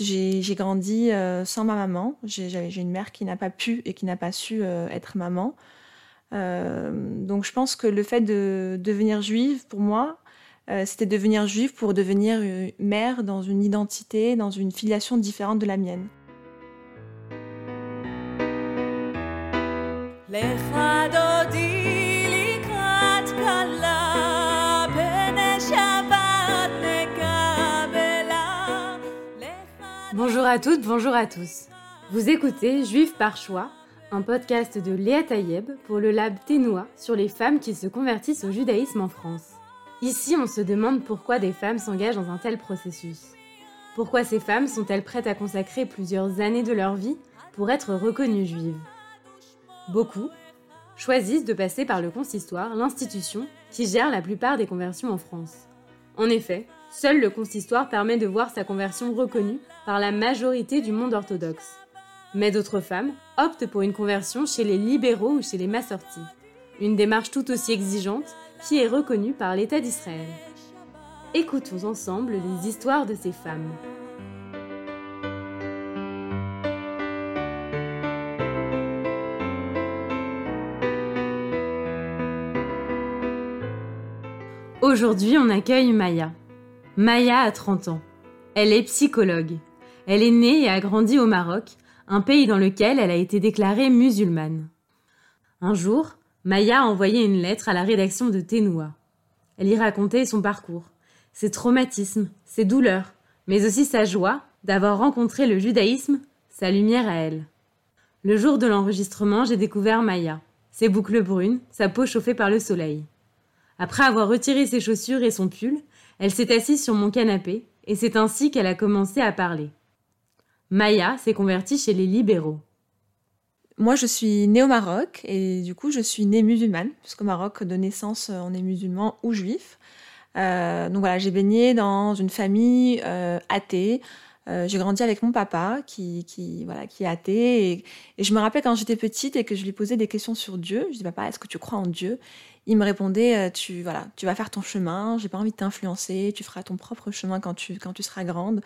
J'ai grandi euh, sans ma maman. J'ai une mère qui n'a pas pu et qui n'a pas su euh, être maman. Euh, donc je pense que le fait de devenir juive, pour moi, c'était devenir juive pour devenir mère dans une identité, dans une filiation différente de la mienne. Bonjour à toutes, bonjour à tous. Vous écoutez Juif par choix, un podcast de Léa Tayeb pour le lab Ténois sur les femmes qui se convertissent au judaïsme en France. Ici, on se demande pourquoi des femmes s'engagent dans un tel processus. Pourquoi ces femmes sont-elles prêtes à consacrer plusieurs années de leur vie pour être reconnues juives? Beaucoup choisissent de passer par le consistoire, l'institution qui gère la plupart des conversions en France. En effet, Seul le consistoire permet de voir sa conversion reconnue par la majorité du monde orthodoxe. Mais d'autres femmes optent pour une conversion chez les libéraux ou chez les massortis. Une démarche tout aussi exigeante qui est reconnue par l'État d'Israël. Écoutons ensemble les histoires de ces femmes. Aujourd'hui, on accueille Maya. Maya a 30 ans. Elle est psychologue. Elle est née et a grandi au Maroc, un pays dans lequel elle a été déclarée musulmane. Un jour, Maya a envoyé une lettre à la rédaction de Ténoua. Elle y racontait son parcours, ses traumatismes, ses douleurs, mais aussi sa joie d'avoir rencontré le judaïsme, sa lumière à elle. Le jour de l'enregistrement, j'ai découvert Maya, ses boucles brunes, sa peau chauffée par le soleil. Après avoir retiré ses chaussures et son pull, elle s'est assise sur mon canapé, et c'est ainsi qu'elle a commencé à parler. Maya s'est convertie chez les libéraux. Moi, je suis née au Maroc et du coup, je suis née musulmane, puisqu'au Maroc, de naissance, on est musulman ou juif. Euh, donc voilà, j'ai baigné dans une famille euh, athée. Euh, j'ai grandi avec mon papa qui, voilà, qui est athée. Et, et je me rappelle quand j'étais petite et que je lui posais des questions sur Dieu. Je dis, papa, est-ce que tu crois en Dieu? Il me répondait euh, tu voilà tu vas faire ton chemin j'ai pas envie de t'influencer tu feras ton propre chemin quand tu quand tu seras grande.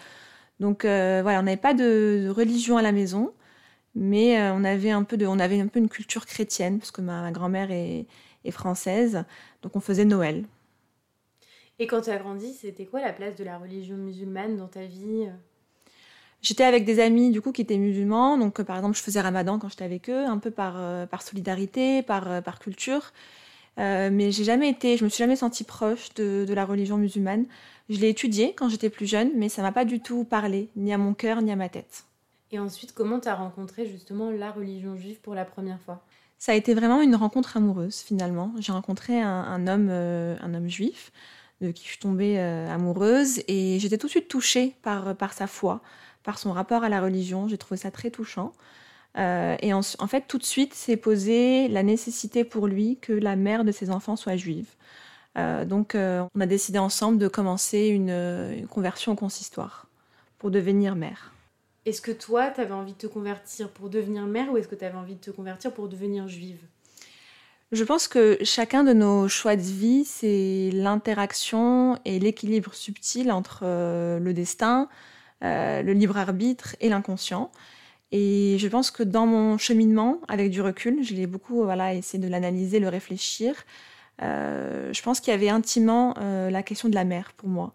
Donc euh, voilà on n'avait pas de, religion à la maison mais euh, on avait un peu de on avait un peu une culture chrétienne parce que ma, grand-mère est, est, française. Donc on faisait Noël. Et quand tu as grandi c'était quoi la place de la religion musulmane dans ta vie? J'étais avec des amis du coup qui étaient musulmans, donc par exemple je faisais Ramadan quand j'étais avec eux, un peu par, par solidarité, par, par culture. Euh, mais j'ai jamais été, je me suis jamais sentie proche de, la religion musulmane. Je l'ai étudiée quand j'étais plus jeune, mais ça m'a pas du tout parlé, ni à mon cœur, ni à ma tête. Et ensuite, comment tu as rencontré justement la religion juive pour la première fois? Ça a été vraiment une rencontre amoureuse finalement. J'ai rencontré un, homme, euh, un homme juif de qui je suis tombée euh, amoureuse et j'étais tout de suite touchée par, par sa foi, par son rapport à la religion. J'ai trouvé ça très touchant. Euh, et en, fait, tout de suite, s'est posé la nécessité pour lui que la mère de ses enfants soit juive. Euh, donc, euh, on a décidé ensemble de commencer une, conversion au consistoire pour devenir mère. Est-ce que toi, tu avais envie de te convertir pour devenir mère ou est-ce que tu avais envie de te convertir pour devenir juive? Je pense que chacun de nos choix de vie, c'est l'interaction et l'équilibre subtil entre le destin, le libre arbitre et l'inconscient. Et je pense que dans mon cheminement, avec du recul, je l'ai beaucoup voilà, essayé de l'analyser, le réfléchir. Euh, je pense qu'il y avait intimement euh, la question de la mère pour moi.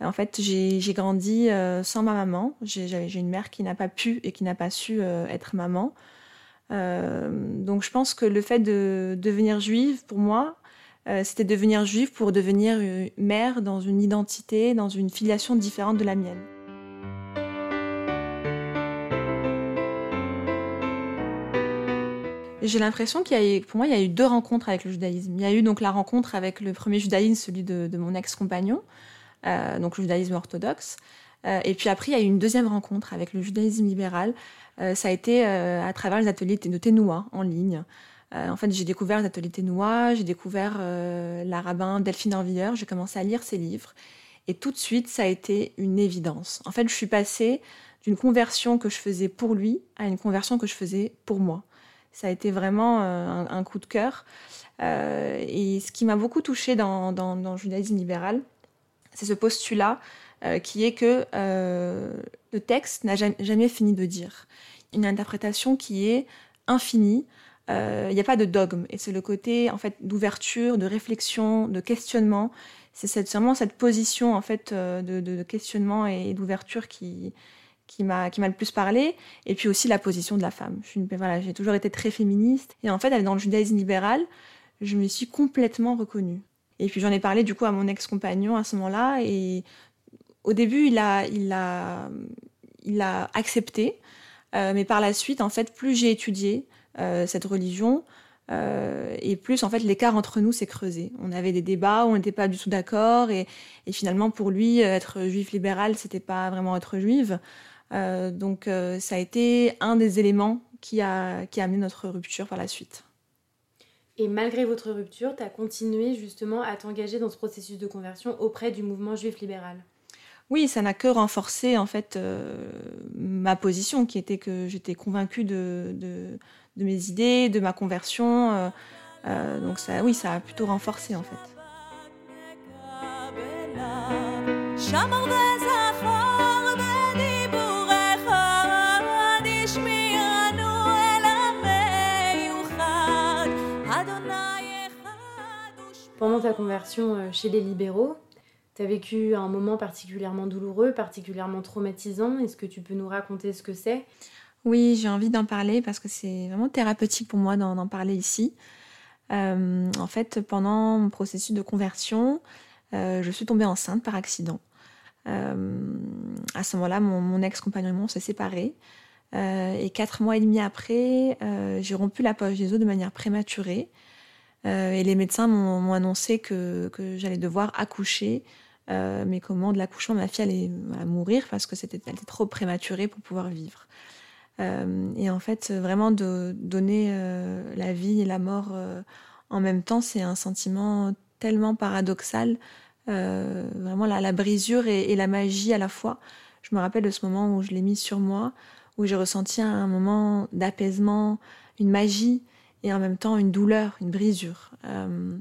En fait, j'ai grandi euh, sans ma maman. J'ai une mère qui n'a pas pu et qui n'a pas su être maman. donc je pense que le fait de devenir juive, pour moi, c'était devenir juive pour devenir mère dans une identité, dans une filiation différente de la mienne. J'ai l'impression qu'il y a pour moi, il y a eu deux rencontres avec le judaïsme. Il y a eu donc la rencontre avec le premier judaïsme, celui de, mon ex-compagnon, euh, donc le judaïsme orthodoxe. Euh, et puis après, il y a eu une deuxième rencontre avec le judaïsme libéral. Euh, ça a été à travers les ateliers de Ténoua en ligne. en fait, j'ai découvert les ateliers Ténoua, j'ai découvert la rabbin Delphine Orvilleur, j'ai commencé à lire ses livres. Et tout de suite, ça a été une évidence. En fait, je suis passée d'une conversion que je faisais pour lui à une conversion que je faisais pour moi. Ça a été vraiment euh, un, coup de cœur. Euh, et ce qui m'a beaucoup touchée dans, dans, le judaïsme libéral, c'est ce postulat qui est que le texte n'a jamais fini de dire. Une interprétation qui est infinie, il n'y a pas de dogme. Et c'est le côté en fait d'ouverture, de réflexion, de questionnement. C'est vraiment cette position en fait de questionnement et d'ouverture qui, qui m'a le plus parlé. Et puis aussi la position de la femme. Je voilà j'ai toujours été très féministe. Et en fait dans le judaïsme libéral. Je me suis complètement reconnue. Et puis j'en ai parlé du coup à mon ex-compagnon à ce moment-là. Et au début il a accepté. Euh, mais par la suite en fait plus j'ai étudié euh, cette religion euh, et plus en fait l'écart entre nous s'est creusé. On avait des débats on n'était pas du tout d'accord. Et, et, finalement pour lui être juif libéral c'était pas vraiment être juive. Euh, donc euh, ça a été un des éléments qui a, qui a amené notre rupture par la suite. Et malgré votre rupture, tu as continué justement à t'engager dans ce processus de conversion auprès du mouvement juif libéral. Oui, ça n'a que renforcé en fait euh, ma position, qui était que j'étais convaincue de, de, de, mes idées, de ma conversion. donc ça, oui, ça a plutôt renforcé en fait. Pendant ta conversion euh, chez les libéraux, tu as vécu un moment particulièrement douloureux, particulièrement traumatisant. Est-ce que tu peux nous raconter ce que c'est? Oui, j'ai envie d'en parler parce que c'est vraiment thérapeutique pour moi d'en parler ici. Euh, en fait, pendant mon processus de conversion, euh, je suis tombée enceinte par accident. à ce moment-là, mon, ex-compagnon et moi, on s'est séparés. et quatre mois et demi après, j'ai rompu la poche des os de manière prématurée. Euh, et les médecins m'ont annoncé que, que j'allais devoir accoucher, euh, mais qu'au moment de l'accouchement, ma fille allait, mourir parce que c'était était trop prématurée pour pouvoir vivre. Euh, et en fait, vraiment de donner la vie et la mort en même temps, c'est un sentiment tellement paradoxal, vraiment la, brisure et, et, la magie à la fois. Je me rappelle de ce moment où je l'ai mis sur moi, où j'ai ressenti un moment d'apaisement, une magie et en même temps une douleur, une brisure. Euh,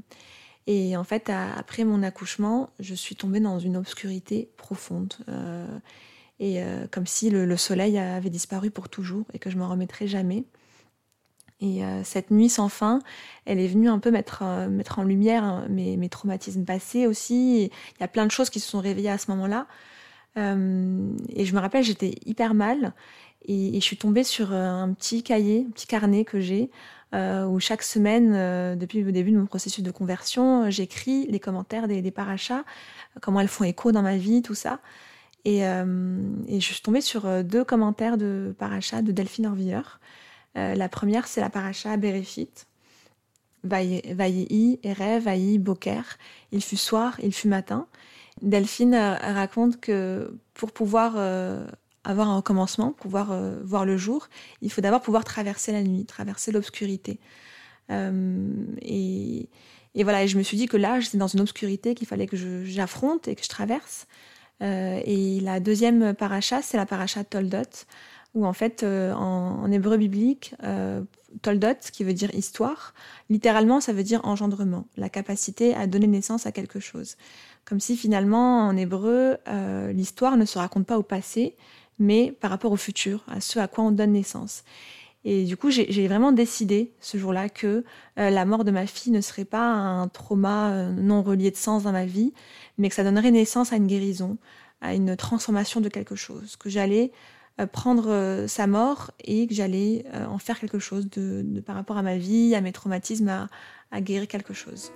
et en fait, après mon accouchement, je suis tombée dans une obscurité profonde. Euh, et euh, comme si le, soleil avait disparu pour toujours et que je m'en remettrais jamais. Et cette nuit sans fin, elle est venue un peu mettre, mettre en lumière hein, mes, mes, traumatismes passés aussi. Il y a plein de choses qui se sont réveillées à ce moment-là. et je me rappelle, j'étais hyper mal. Et, je suis tombée sur un petit cahier, un petit carnet que j'ai, euh, où chaque semaine, euh, depuis le début de mon processus de conversion, j'écris les commentaires des, des parachas, comment elles font écho dans ma vie, tout ça. Et, euh, je suis tombée sur deux commentaires de parachas de Delphine Orvilleur. la première, c'est la paracha Berefit. Vaillei, Ere, Vaillei, Boker. Il fut soir, il fut matin. Delphine raconte que pour pouvoir avoir un recommencement, pouvoir euh, voir le jour, il faut d'abord pouvoir traverser la nuit, traverser l'obscurité. Euh, et, voilà, je me suis dit que là, j'étais dans une obscurité qu'il fallait que j'affronte et que je traverse. Euh, et la deuxième paracha, c'est la paracha Toldot, où en fait, en, en, hébreu biblique, Toldot, qui veut dire histoire, littéralement, ça veut dire engendrement, la capacité à donner naissance à quelque chose. Comme si finalement, en hébreu, l'histoire ne se raconte pas au passé, mais par rapport au futur, à ce à quoi on donne naissance. Et du coup, j'ai vraiment décidé ce jour-là que euh, la mort de ma fille ne serait pas un trauma euh, non relié de sens dans ma vie, mais que ça donnerait naissance à une guérison, à une transformation de quelque chose, que j'allais euh, prendre sa mort et que j'allais en faire quelque chose de, par rapport à ma vie, à mes traumatismes, à guérir quelque chose.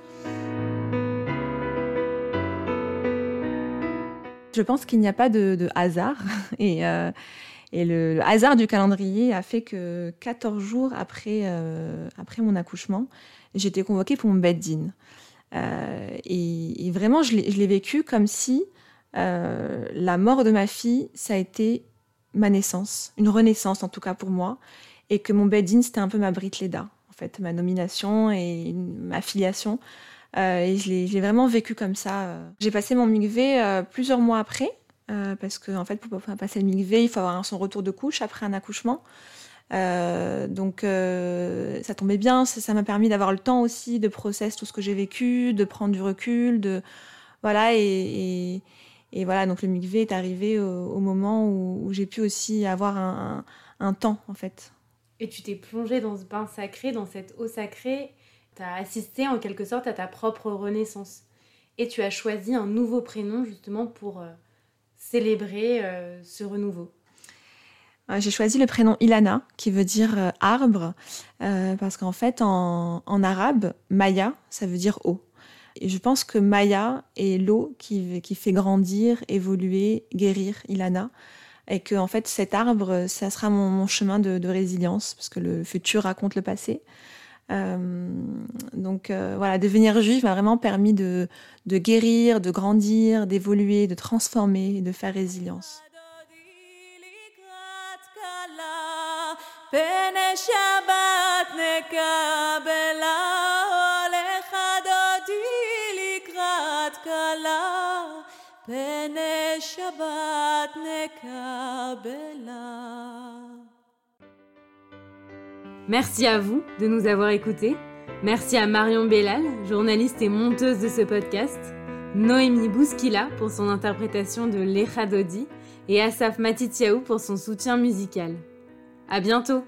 Je pense qu'il n'y a pas de, hasard. Et, euh, le, hasard du calendrier a fait que 14 jours après, euh, après mon accouchement, été convoquée pour mon bed-in. Euh, et, vraiment, je l'ai vécu comme si la mort de ma fille, ça a été ma naissance, une renaissance en tout cas pour moi, et que mon bed-in, c'était un peu ma Brit Leda, en fait, ma nomination et ma filiation. Euh, et je l'ai vraiment vécu comme ça. Euh. J'ai passé mon MIGV euh, plusieurs mois après, parce qu'en en fait, pour passer le MIGV, il faut avoir son retour de couche après un accouchement. Donc ça tombait bien, ça m'a permis d'avoir le temps aussi de processer tout ce que j'ai vécu, de prendre du recul, de voilà et, voilà, donc le mikvé est arrivé au, moment où, j'ai pu aussi avoir un, un, temps, en fait. Et tu t'es plongée dans ce bain sacré, dans cette eau sacrée. Tu as assisté en quelque sorte à ta propre renaissance. Et tu as choisi un nouveau prénom justement pour euh, célébrer euh, ce renouveau. J'ai choisi le prénom Ilana, qui veut dire euh, arbre, parce qu'en fait, en, en, arabe, Maya, ça veut dire eau. Et je pense que Maya est l'eau qui, qui, fait grandir, évoluer, guérir Ilana. Et que, en fait, cet arbre, ça sera mon, chemin de, résilience, parce que le futur raconte le passé. Euh, donc euh, voilà, devenir juif m'a vraiment permis de, de guérir, de grandir, d'évoluer, de transformer, de faire résilience. Merci à vous de nous avoir écoutés. Merci à Marion Bellal, journaliste et monteuse de ce podcast, Noémie Bouskila pour son interprétation de L'Echadodi et Asaf Matitiaou pour son soutien musical. À bientôt!